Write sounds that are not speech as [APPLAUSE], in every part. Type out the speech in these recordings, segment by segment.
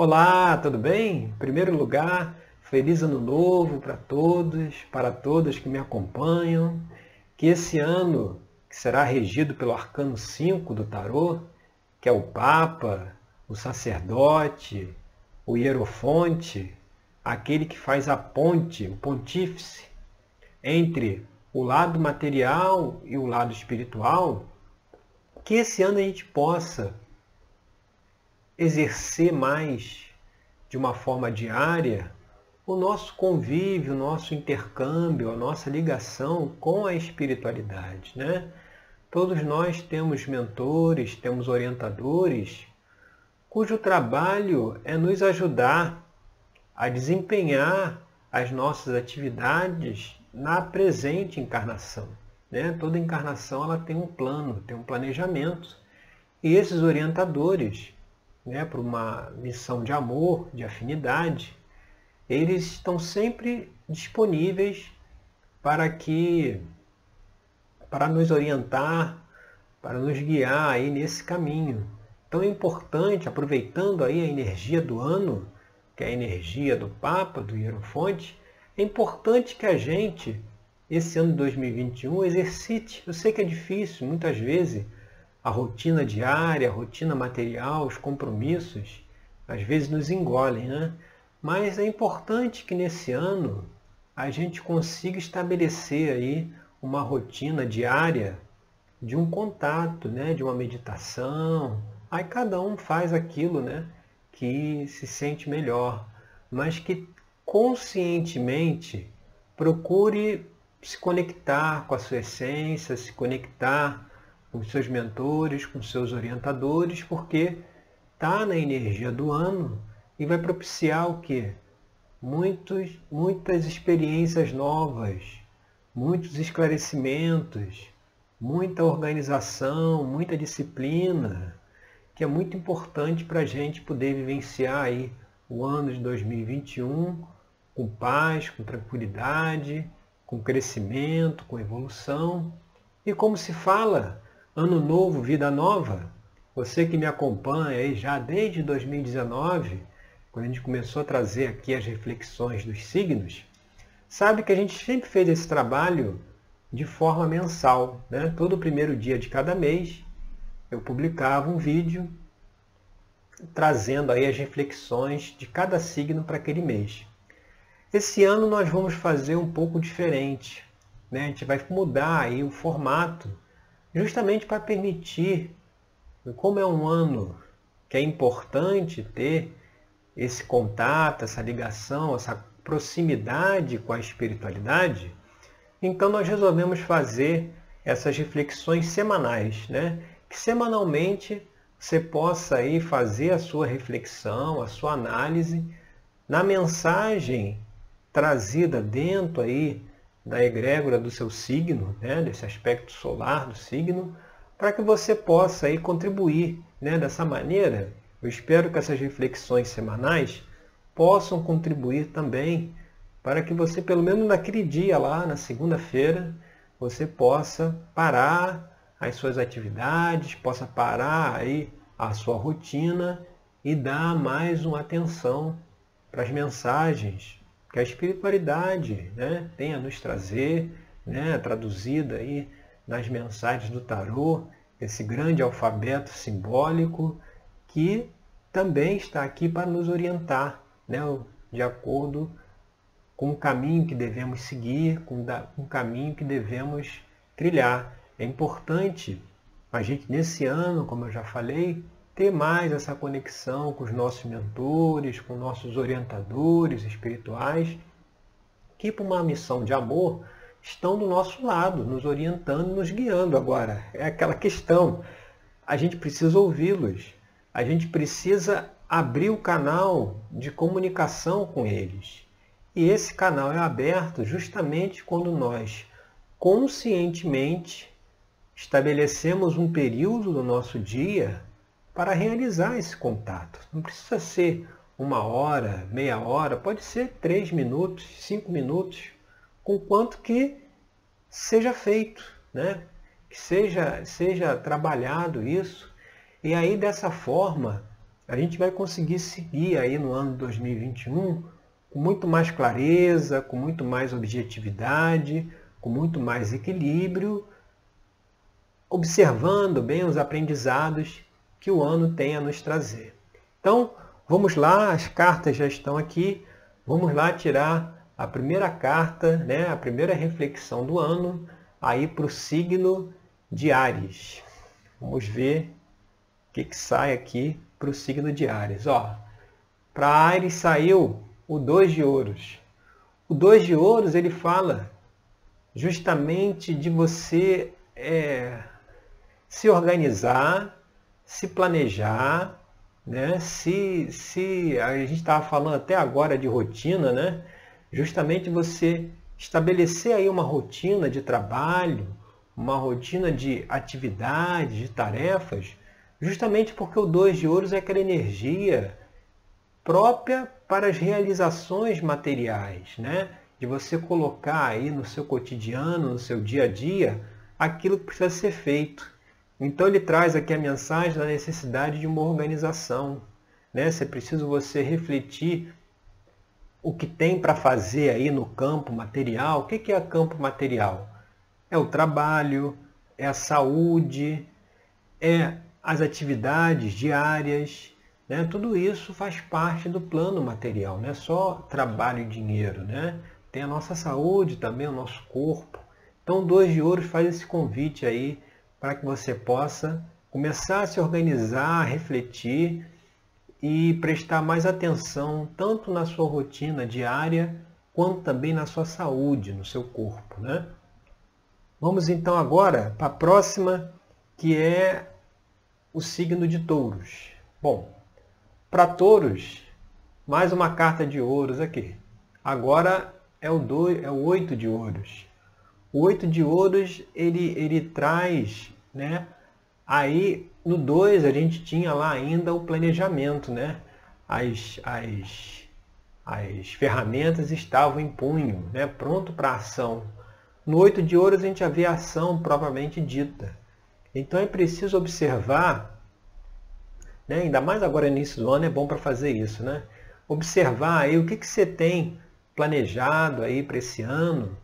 Olá, tudo bem? Em primeiro lugar, feliz ano novo para todos, para todas que me acompanham. Que esse ano, que será regido pelo arcano 5 do tarô, que é o Papa, o sacerdote, o hierofonte, aquele que faz a ponte, o pontífice, entre o lado material e o lado espiritual, que esse ano a gente possa exercer mais de uma forma diária o nosso convívio, o nosso intercâmbio, a nossa ligação com a espiritualidade. Né? Todos nós temos mentores, temos orientadores, cujo trabalho é nos ajudar a desempenhar as nossas atividades na presente encarnação. Né? Toda encarnação ela tem um plano, tem um planejamento. E esses orientadores né, para uma missão de amor, de afinidade, eles estão sempre disponíveis para que para nos orientar, para nos guiar aí nesse caminho. Então é importante, aproveitando aí a energia do ano, que é a energia do Papa, do Hierofonte, é importante que a gente, esse ano de 2021, exercite. Eu sei que é difícil, muitas vezes, a rotina diária, a rotina material, os compromissos, às vezes nos engolem, né? Mas é importante que nesse ano a gente consiga estabelecer aí uma rotina diária de um contato, né? de uma meditação. Aí cada um faz aquilo né? que se sente melhor, mas que conscientemente procure se conectar com a sua essência, se conectar com seus mentores, com seus orientadores, porque está na energia do ano e vai propiciar o quê? Muitos, muitas experiências novas, muitos esclarecimentos, muita organização, muita disciplina, que é muito importante para a gente poder vivenciar aí o ano de 2021 com paz, com tranquilidade, com crescimento, com evolução. E como se fala, Ano novo, vida nova. Você que me acompanha aí já desde 2019, quando a gente começou a trazer aqui as reflexões dos signos, sabe que a gente sempre fez esse trabalho de forma mensal. Né? Todo primeiro dia de cada mês eu publicava um vídeo trazendo aí as reflexões de cada signo para aquele mês. Esse ano nós vamos fazer um pouco diferente. Né? A gente vai mudar aí o formato justamente para permitir, como é um ano que é importante ter esse contato, essa ligação, essa proximidade com a espiritualidade, então nós resolvemos fazer essas reflexões semanais, né? Que semanalmente você possa aí fazer a sua reflexão, a sua análise na mensagem trazida dentro aí da egrégora do seu signo, né, desse aspecto solar do signo, para que você possa aí contribuir né, dessa maneira. Eu espero que essas reflexões semanais possam contribuir também para que você, pelo menos naquele dia lá, na segunda-feira, você possa parar as suas atividades, possa parar aí a sua rotina e dar mais uma atenção para as mensagens que a espiritualidade né, tem a nos trazer, né, traduzida aí nas mensagens do tarô, esse grande alfabeto simbólico que também está aqui para nos orientar, né, de acordo com o caminho que devemos seguir, com o caminho que devemos trilhar. É importante a gente, nesse ano, como eu já falei, ter mais essa conexão com os nossos mentores, com nossos orientadores espirituais, que para uma missão de amor estão do nosso lado, nos orientando, nos guiando. Agora, é aquela questão, a gente precisa ouvi-los, a gente precisa abrir o canal de comunicação com eles. E esse canal é aberto justamente quando nós conscientemente estabelecemos um período do nosso dia para realizar esse contato. Não precisa ser uma hora, meia hora, pode ser três minutos, cinco minutos, com quanto que seja feito, né? que seja, seja trabalhado isso. E aí dessa forma a gente vai conseguir seguir aí no ano de 2021 com muito mais clareza, com muito mais objetividade, com muito mais equilíbrio, observando bem os aprendizados que o ano tem a nos trazer. Então, vamos lá, as cartas já estão aqui, vamos lá tirar a primeira carta, né, a primeira reflexão do ano, aí para o signo de Ares. Vamos ver o que, que sai aqui para o signo de Ares. Para Ares saiu o dois de ouros. O dois de ouros ele fala justamente de você é, se organizar, se planejar, né? Se, se a gente estava falando até agora de rotina, né? Justamente você estabelecer aí uma rotina de trabalho, uma rotina de atividades, de tarefas, justamente porque o dois de ouros é aquela energia própria para as realizações materiais, né? De você colocar aí no seu cotidiano, no seu dia a dia, aquilo que precisa ser feito. Então ele traz aqui a mensagem da necessidade de uma organização. Né? É preciso você refletir o que tem para fazer aí no campo material. O que é campo material? É o trabalho, é a saúde, é as atividades diárias, né? Tudo isso faz parte do plano material, não é só trabalho e dinheiro. Né? Tem a nossa saúde também, o nosso corpo. Então, Dois de Ouros faz esse convite aí para que você possa começar a se organizar, a refletir e prestar mais atenção tanto na sua rotina diária quanto também na sua saúde, no seu corpo. Né? Vamos então agora para a próxima, que é o signo de touros. Bom, para touros, mais uma carta de ouros aqui. Agora é o, dois, é o oito de ouros. O oito de ouros, ele, ele traz, né? Aí, no 2, a gente tinha lá ainda o planejamento, né? As, as, as ferramentas estavam em punho, né? Pronto para ação. No oito de ouros, a gente já vê a ação propriamente dita. Então, é preciso observar né? Ainda mais agora no início do ano é bom para fazer isso, né? Observar aí o que, que você tem planejado aí para esse ano,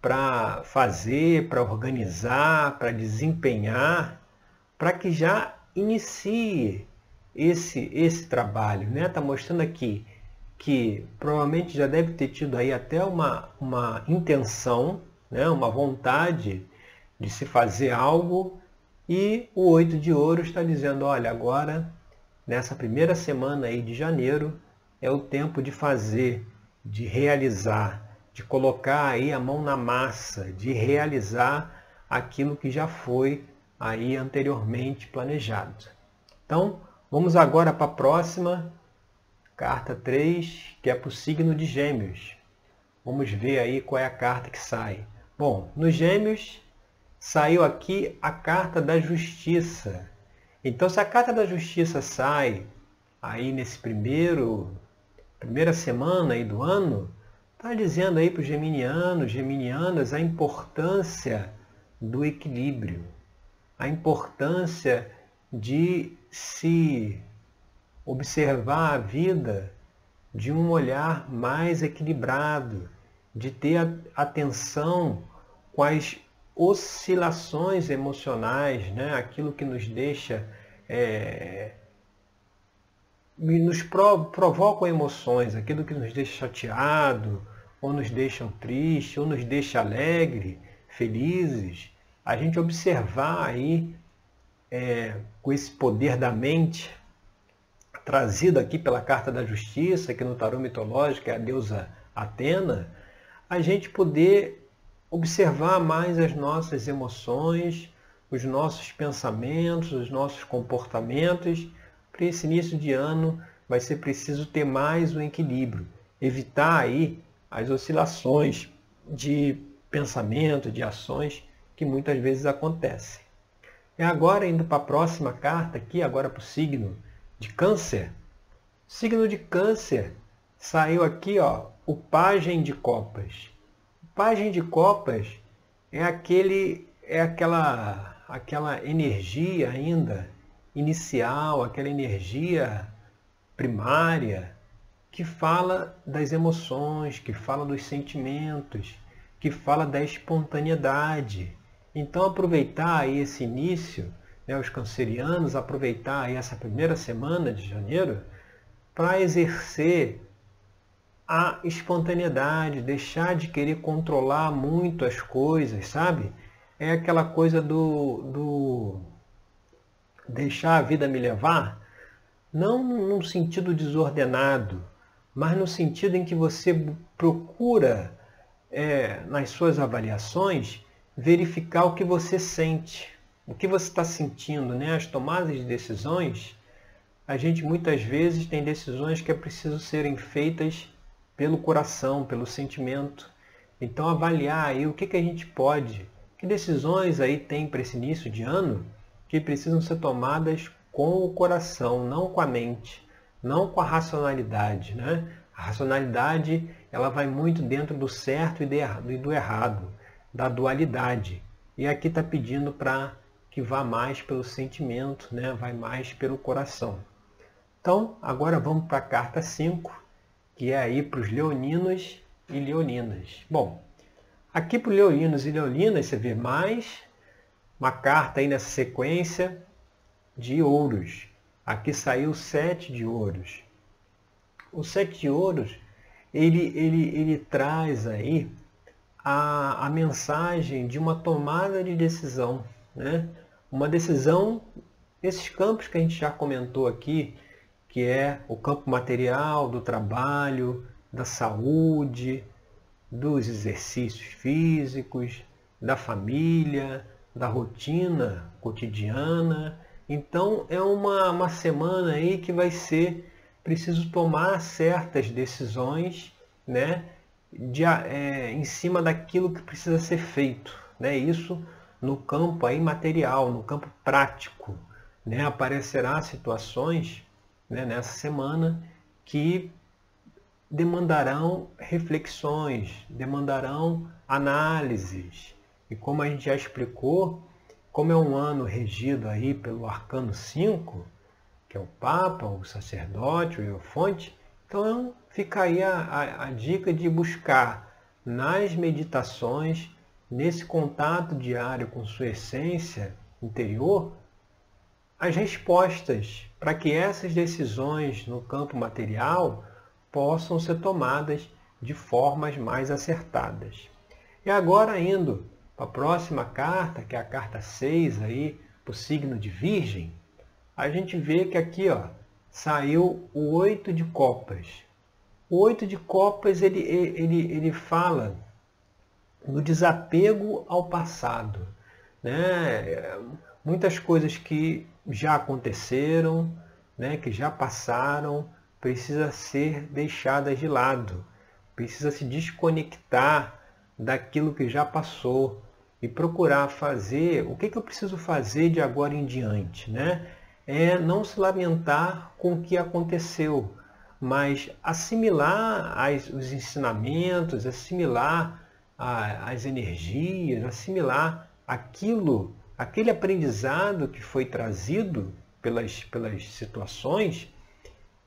para fazer, para organizar, para desempenhar, para que já inicie esse, esse trabalho. Está né? Tá mostrando aqui que provavelmente já deve ter tido aí até uma, uma intenção, né? uma vontade de se fazer algo e o oito de ouro está dizendo, olha, agora, nessa primeira semana aí de janeiro, é o tempo de fazer, de realizar, de colocar aí a mão na massa, de realizar aquilo que já foi aí anteriormente planejado. Então, vamos agora para a próxima, carta 3, que é para o signo de gêmeos. Vamos ver aí qual é a carta que sai. Bom, nos gêmeos, saiu aqui a carta da justiça. Então, se a carta da justiça sai aí nesse primeiro primeira semana aí do ano, está dizendo aí para os geminianos, geminianas, a importância do equilíbrio, a importância de se observar a vida de um olhar mais equilibrado, de ter atenção com as oscilações emocionais, né? aquilo que nos deixa, é, nos provocam emoções, aquilo que nos deixa chateado, ou nos deixam tristes, ou nos deixa alegre, felizes, a gente observar aí é, com esse poder da mente, trazido aqui pela carta da justiça, que no tarô mitológico é a deusa Atena, a gente poder observar mais as nossas emoções, os nossos pensamentos, os nossos comportamentos. Para esse início de ano vai ser preciso ter mais um equilíbrio, evitar aí as oscilações de pensamento, de ações que muitas vezes acontecem. E agora indo para a próxima carta aqui, agora para o signo de câncer. Signo de câncer saiu aqui, ó, o pajem de copas. Pajem de copas é aquele é aquela aquela energia ainda inicial, aquela energia primária que fala das emoções, que fala dos sentimentos, que fala da espontaneidade. Então aproveitar esse início, né, os cancerianos aproveitar essa primeira semana de janeiro para exercer a espontaneidade, deixar de querer controlar muito as coisas, sabe? É aquela coisa do, do deixar a vida me levar, não num sentido desordenado, mas no sentido em que você procura, é, nas suas avaliações, verificar o que você sente, o que você está sentindo, né? As tomadas de decisões, a gente muitas vezes tem decisões que é preciso serem feitas pelo coração, pelo sentimento. Então avaliar aí o que, que a gente pode, que decisões aí tem para esse início de ano que precisam ser tomadas com o coração, não com a mente, não com a racionalidade. Né? A racionalidade ela vai muito dentro do certo e do errado, da dualidade. E aqui está pedindo para que vá mais pelo sentimento, né? vai mais pelo coração. Então, agora vamos para a carta 5, que é aí para os leoninos e leoninas. Bom, aqui para os leoninos e leoninas você vê mais uma carta aí nessa sequência de ouros. Aqui saiu sete de ouros. O sete de ouros, ele, ele, ele traz aí a, a mensagem de uma tomada de decisão. Né? Uma decisão, esses campos que a gente já comentou aqui, que é o campo material do trabalho, da saúde, dos exercícios físicos, da família, da rotina cotidiana. Então é uma, uma semana aí que vai ser preciso tomar certas decisões né, de, é, em cima daquilo que precisa ser feito. Né? Isso no campo aí material, no campo prático. Né? Aparecerá situações né, nessa semana que demandarão reflexões, demandarão análises. E como a gente já explicou, como é um ano regido aí pelo Arcano 5, que é o Papa, o sacerdote, o Iofonte, então fica aí a, a, a dica de buscar nas meditações, nesse contato diário com sua essência interior, as respostas para que essas decisões no campo material possam ser tomadas de formas mais acertadas. E agora indo a próxima carta, que é a carta 6 aí, para o signo de Virgem, a gente vê que aqui ó, saiu o oito de copas. O oito de copas ele, ele, ele fala no desapego ao passado. Né? Muitas coisas que já aconteceram, né, que já passaram, precisa ser deixadas de lado. Precisa se desconectar daquilo que já passou e procurar fazer o que, que eu preciso fazer de agora em diante. Né? É não se lamentar com o que aconteceu, mas assimilar as, os ensinamentos, assimilar a, as energias, assimilar aquilo aquele aprendizado que foi trazido pelas, pelas situações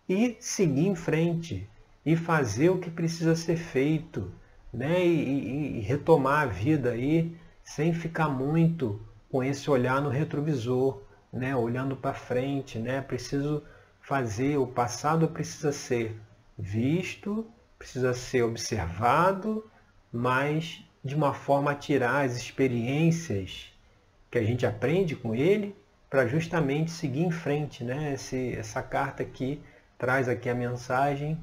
e seguir em frente e fazer o que precisa ser feito, né? E, e, e, retomar a vida aí sem ficar muito com esse olhar no retrovisor, né? Olhando para frente, né? Preciso fazer, o passado precisa ser visto, precisa ser observado, mas de uma forma a tirar as experiências que a gente aprende com ele para justamente seguir em frente. Né? Esse, essa carta aqui traz aqui a mensagem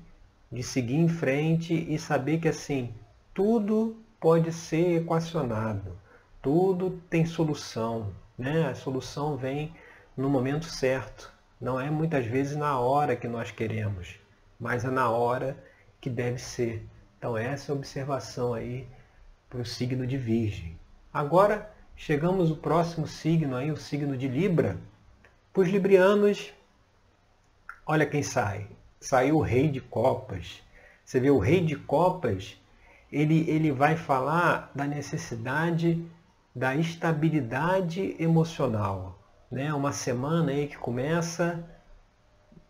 de seguir em frente e saber que assim, tudo pode ser equacionado, tudo tem solução. Né? A solução vem no momento certo. Não é muitas vezes na hora que nós queremos, mas é na hora que deve ser. Então essa é a observação aí para o signo de Virgem. Agora, Chegamos ao próximo signo aí, o signo de Libra. Para os librianos, olha quem sai. Saiu o rei de copas. Você vê o rei de copas, ele, ele vai falar da necessidade da estabilidade emocional. Né? Uma semana aí que começa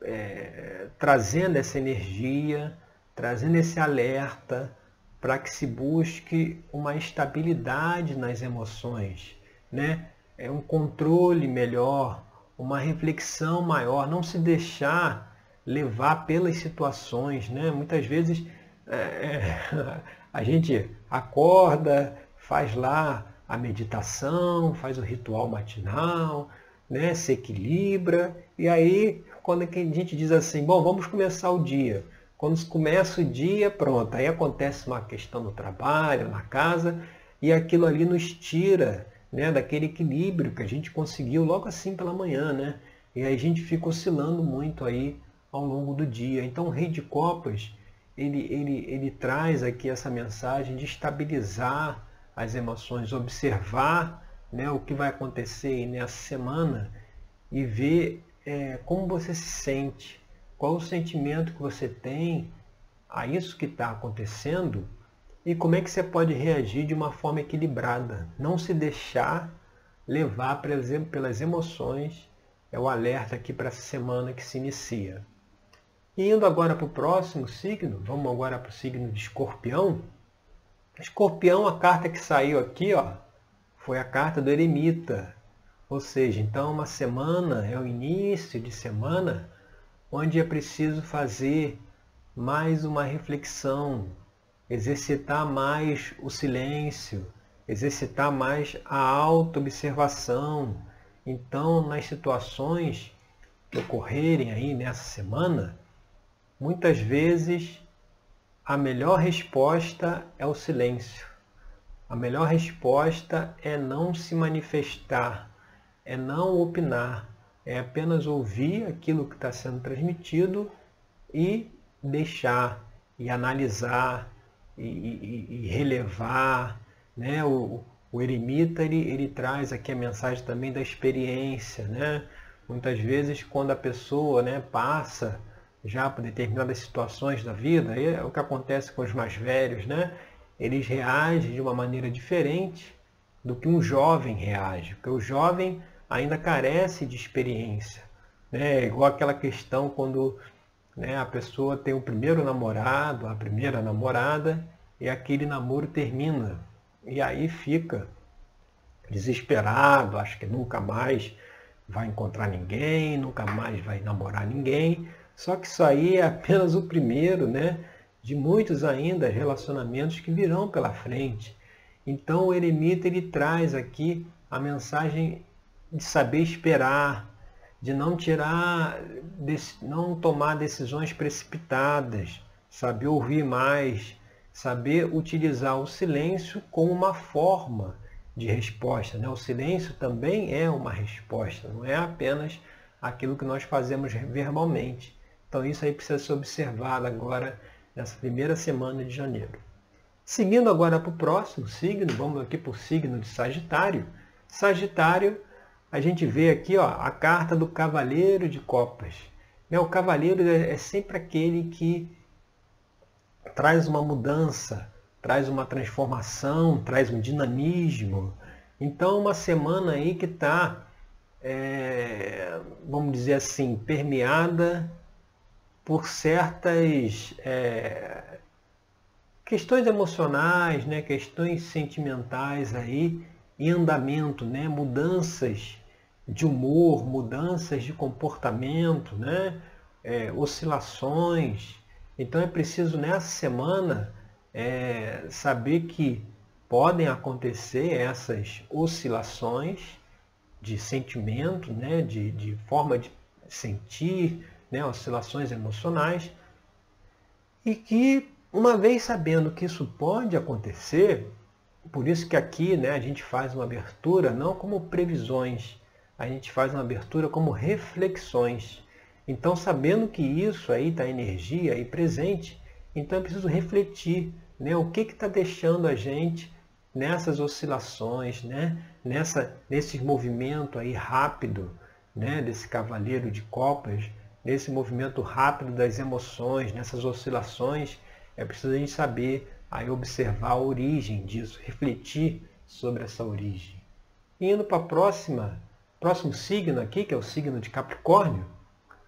é, trazendo essa energia, trazendo esse alerta para que se busque uma estabilidade nas emoções, né? É um controle melhor, uma reflexão maior, não se deixar levar pelas situações, né? Muitas vezes é, [LAUGHS] a gente acorda, faz lá a meditação, faz o ritual matinal, né? Se equilibra e aí quando a gente diz assim, bom, vamos começar o dia. Quando começa o dia, pronto, aí acontece uma questão no trabalho, na casa, e aquilo ali nos tira né, daquele equilíbrio que a gente conseguiu logo assim pela manhã, né? E aí a gente fica oscilando muito aí ao longo do dia. Então o Rei de Copas, ele, ele, ele traz aqui essa mensagem de estabilizar as emoções, observar né, o que vai acontecer nessa semana e ver é, como você se sente, qual o sentimento que você tem a isso que está acontecendo e como é que você pode reagir de uma forma equilibrada. Não se deixar levar, por exemplo, pelas emoções. É o alerta aqui para essa semana que se inicia. E indo agora para o próximo signo, vamos agora para o signo de escorpião. Escorpião, a carta que saiu aqui, ó, foi a carta do eremita. Ou seja, então uma semana é o início de semana onde é preciso fazer mais uma reflexão, exercitar mais o silêncio, exercitar mais a autoobservação. Então, nas situações que ocorrerem aí nessa semana, muitas vezes a melhor resposta é o silêncio. A melhor resposta é não se manifestar, é não opinar, é apenas ouvir aquilo que está sendo transmitido e deixar, e analisar, e, e, e relevar. Né? O, o eremita ele, ele traz aqui a mensagem também da experiência. Né? Muitas vezes quando a pessoa né, passa já por determinadas situações da vida, é o que acontece com os mais velhos, né? eles reagem de uma maneira diferente do que um jovem reage, porque o jovem ainda carece de experiência. Né? Igual aquela questão quando né, a pessoa tem o primeiro namorado, a primeira namorada, e aquele namoro termina. E aí fica desesperado, acho que nunca mais vai encontrar ninguém, nunca mais vai namorar ninguém. Só que isso aí é apenas o primeiro, né? De muitos ainda relacionamentos que virão pela frente. Então o eremita ele traz aqui a mensagem de saber esperar, de não tirar, não tomar decisões precipitadas, saber ouvir mais, saber utilizar o silêncio como uma forma de resposta. Né? O silêncio também é uma resposta, não é apenas aquilo que nós fazemos verbalmente. Então isso aí precisa ser observado agora nessa primeira semana de janeiro. Seguindo agora para o próximo signo, vamos aqui para o signo de Sagitário. Sagitário a gente vê aqui ó, a carta do Cavaleiro de Copas. Né, o Cavaleiro é, é sempre aquele que traz uma mudança, traz uma transformação, traz um dinamismo. Então, uma semana aí que está, é, vamos dizer assim, permeada por certas é, questões emocionais, né, questões sentimentais aí em andamento, né, mudanças de humor, mudanças de comportamento, né? É, oscilações. Então é preciso nessa semana é, saber que podem acontecer essas oscilações de sentimento, né? de, de forma de sentir, né? oscilações emocionais, e que uma vez sabendo que isso pode acontecer, por isso que aqui né, a gente faz uma abertura não como previsões, a gente faz uma abertura como reflexões. Então, sabendo que isso aí está energia aí presente, então é preciso refletir né, o que está deixando a gente nessas oscilações, né, nessa, nesse movimento aí rápido né, desse cavaleiro de copas, nesse movimento rápido das emoções, nessas oscilações, é preciso a gente saber aí observar a origem disso, refletir sobre essa origem. E indo para a próxima Próximo signo aqui, que é o signo de Capricórnio.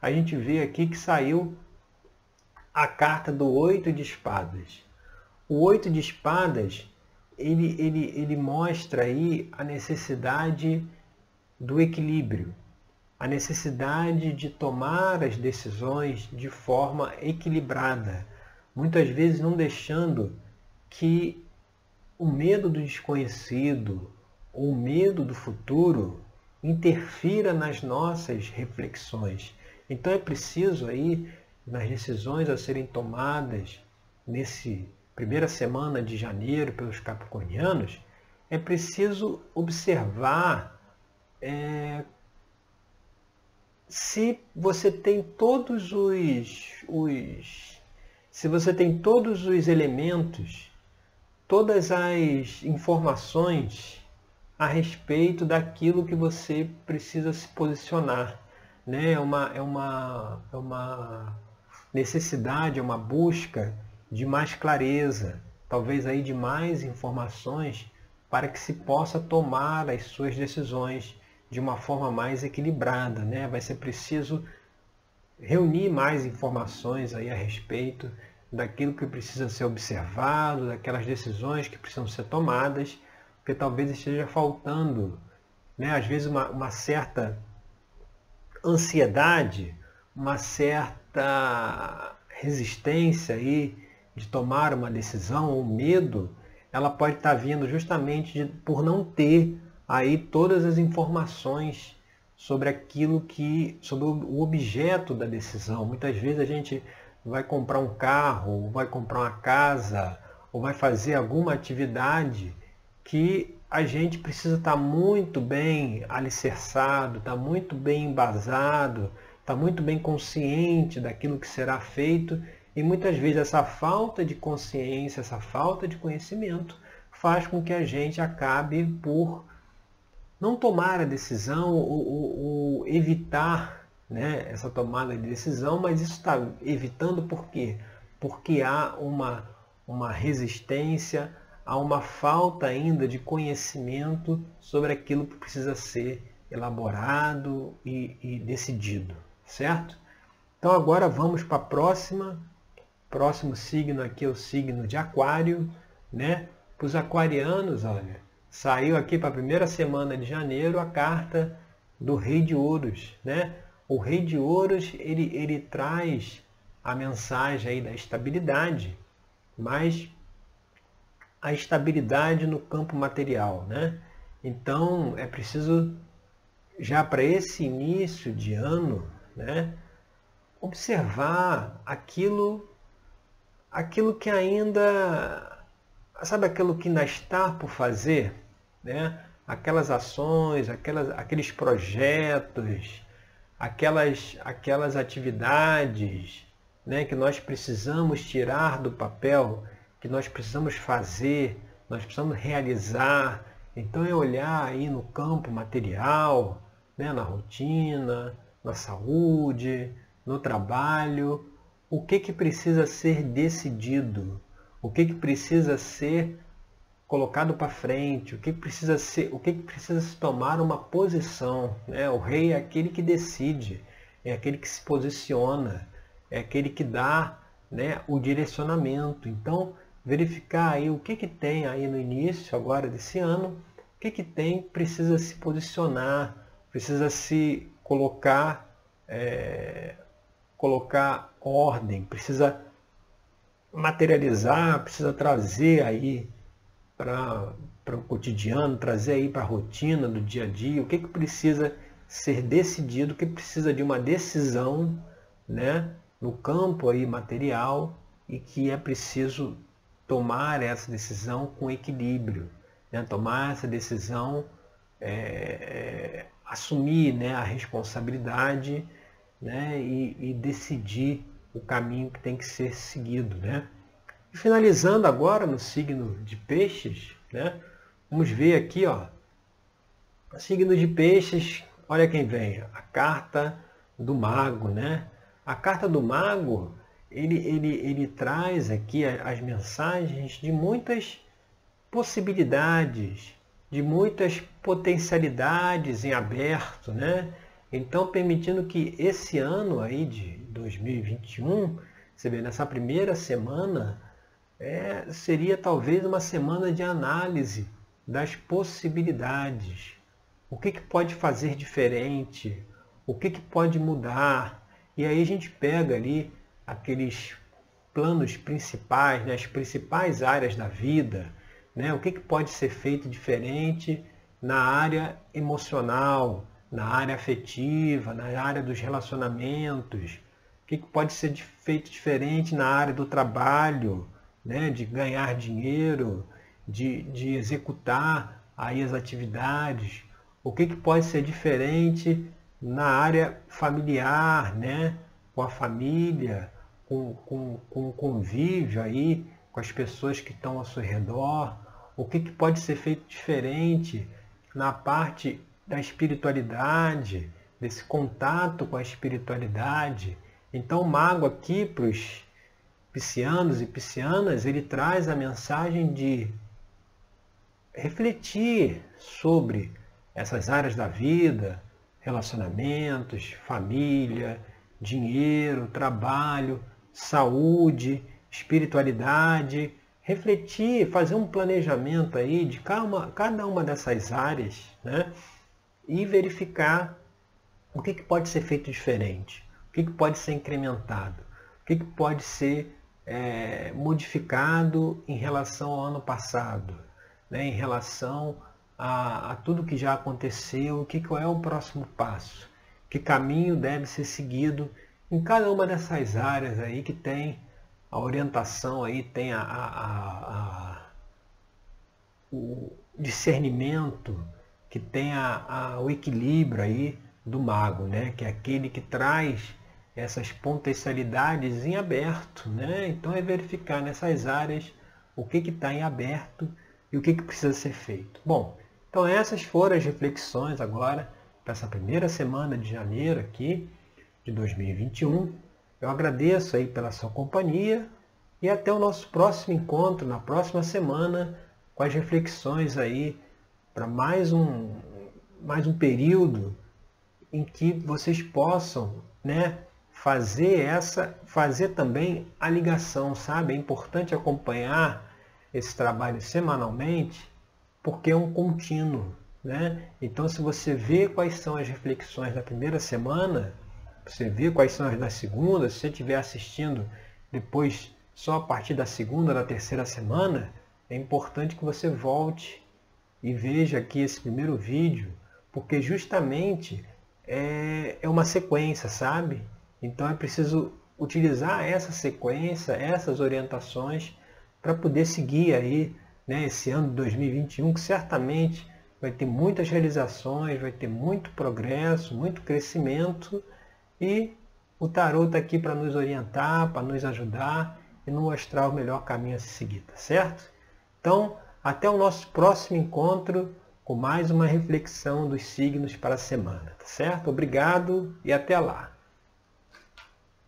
a gente vê aqui que saiu a carta do oito de espadas. O oito de espadas, ele, ele, ele mostra aí a necessidade do equilíbrio, a necessidade de tomar as decisões de forma equilibrada, muitas vezes não deixando que o medo do desconhecido ou o medo do futuro interfira nas nossas reflexões. Então é preciso aí, nas decisões a serem tomadas nesse primeira semana de janeiro pelos capricornianos, é preciso observar é, se você tem todos os, os se você tem todos os elementos, todas as informações a respeito daquilo que você precisa se posicionar. Né? É, uma, é, uma, é uma necessidade, é uma busca de mais clareza, talvez aí de mais informações para que se possa tomar as suas decisões de uma forma mais equilibrada. Né? Vai ser preciso reunir mais informações aí a respeito daquilo que precisa ser observado, daquelas decisões que precisam ser tomadas, porque talvez esteja faltando, né, às vezes, uma, uma certa ansiedade, uma certa resistência aí de tomar uma decisão, ou medo, ela pode estar vindo justamente de, por não ter aí todas as informações sobre aquilo que, sobre o objeto da decisão. Muitas vezes a gente vai comprar um carro, vai comprar uma casa, ou vai fazer alguma atividade que a gente precisa estar muito bem alicerçado, estar muito bem embasado, estar muito bem consciente daquilo que será feito e muitas vezes essa falta de consciência, essa falta de conhecimento faz com que a gente acabe por não tomar a decisão ou, ou, ou evitar né, essa tomada de decisão, mas isso está evitando por quê? Porque há uma, uma resistência, há uma falta ainda de conhecimento sobre aquilo que precisa ser elaborado e, e decidido, certo? Então agora vamos para a próxima. Próximo signo aqui é o signo de Aquário, né? Para os aquarianos, olha, saiu aqui para a primeira semana de janeiro a carta do Rei de Ouros, né? O Rei de Ouros, ele, ele traz a mensagem aí da estabilidade, mas a estabilidade no campo material, né? Então é preciso já para esse início de ano, né, observar aquilo aquilo que ainda sabe aquilo que ainda está por fazer, né? Aquelas ações, aquelas, aqueles projetos, aquelas, aquelas atividades né, que nós precisamos tirar do papel, que nós precisamos fazer, nós precisamos realizar. Então é olhar aí no campo material, né, na rotina, na saúde, no trabalho, o que, que precisa ser decidido, o que, que precisa ser colocado para frente, o que precisa ser, o que precisa se tomar uma posição. Né? O rei é aquele que decide, é aquele que se posiciona, é aquele que dá né, o direcionamento. Então, verificar aí o que, que tem aí no início agora desse ano, o que, que tem, precisa se posicionar, precisa se colocar, é, colocar ordem, precisa materializar, precisa trazer aí para o cotidiano, trazer aí para a rotina do dia a dia, o que, que precisa ser decidido, o que precisa de uma decisão né, no campo aí material e que é preciso tomar essa decisão com equilíbrio, né, tomar essa decisão, é, assumir né, a responsabilidade né, e, e decidir o caminho que tem que ser seguido. Né? Finalizando agora no signo de peixes, né? vamos ver aqui, ó, signo de peixes, olha quem vem, a carta do mago, né? A carta do mago, ele, ele, ele traz aqui as mensagens de muitas possibilidades, de muitas potencialidades em aberto, né? Então, permitindo que esse ano aí de 2021, você vê, nessa primeira semana, é, seria talvez uma semana de análise das possibilidades. O que, que pode fazer diferente? O que, que pode mudar? E aí a gente pega ali aqueles planos principais, né, as principais áreas da vida, né, o que, que pode ser feito diferente na área emocional, na área afetiva, na área dos relacionamentos, o que, que pode ser feito diferente na área do trabalho, né, de ganhar dinheiro, de, de executar aí as atividades, o que, que pode ser diferente na área familiar, né, com a família, com, com, com o convívio aí, com as pessoas que estão ao seu redor, o que, que pode ser feito diferente na parte da espiritualidade, desse contato com a espiritualidade. Então o mago aqui para os piscianos e piscianas, ele traz a mensagem de refletir sobre essas áreas da vida, relacionamentos, família, dinheiro, trabalho, saúde, espiritualidade, refletir, fazer um planejamento aí de cada uma, dessas áreas, né? E verificar o que, que pode ser feito diferente, o que, que pode ser incrementado, o que, que pode ser é, modificado em relação ao ano passado, né? em relação a, a tudo que já aconteceu, o que, que é o próximo passo, que caminho deve ser seguido em cada uma dessas áreas aí que tem a orientação aí, tem a, a o discernimento, que tem o equilíbrio aí do mago, né? que é aquele que traz essas potencialidades em aberto. Né? Então é verificar nessas áreas o que está em aberto e o que, que precisa ser feito. Bom, então essas foram as reflexões agora para essa primeira semana de janeiro aqui de 2021. Eu agradeço aí pela sua companhia e até o nosso próximo encontro na próxima semana com as reflexões aí para mais um mais um período em que vocês possam, né, fazer essa fazer também a ligação, sabe? É importante acompanhar esse trabalho semanalmente, porque é um contínuo, né? Então se você vê quais são as reflexões da primeira semana, você vê quais são as da segunda, se você estiver assistindo depois só a partir da segunda, da terceira semana, é importante que você volte e veja aqui esse primeiro vídeo, porque justamente é, é uma sequência, sabe? Então é preciso utilizar essa sequência, essas orientações, para poder seguir aí né, esse ano de 2021, que certamente vai ter muitas realizações, vai ter muito progresso, muito crescimento e o tarot está aqui para nos orientar, para nos ajudar e nos mostrar o melhor caminho a se seguir, tá certo? Então, até o nosso próximo encontro com mais uma reflexão dos signos para a semana, tá certo? Obrigado e até lá!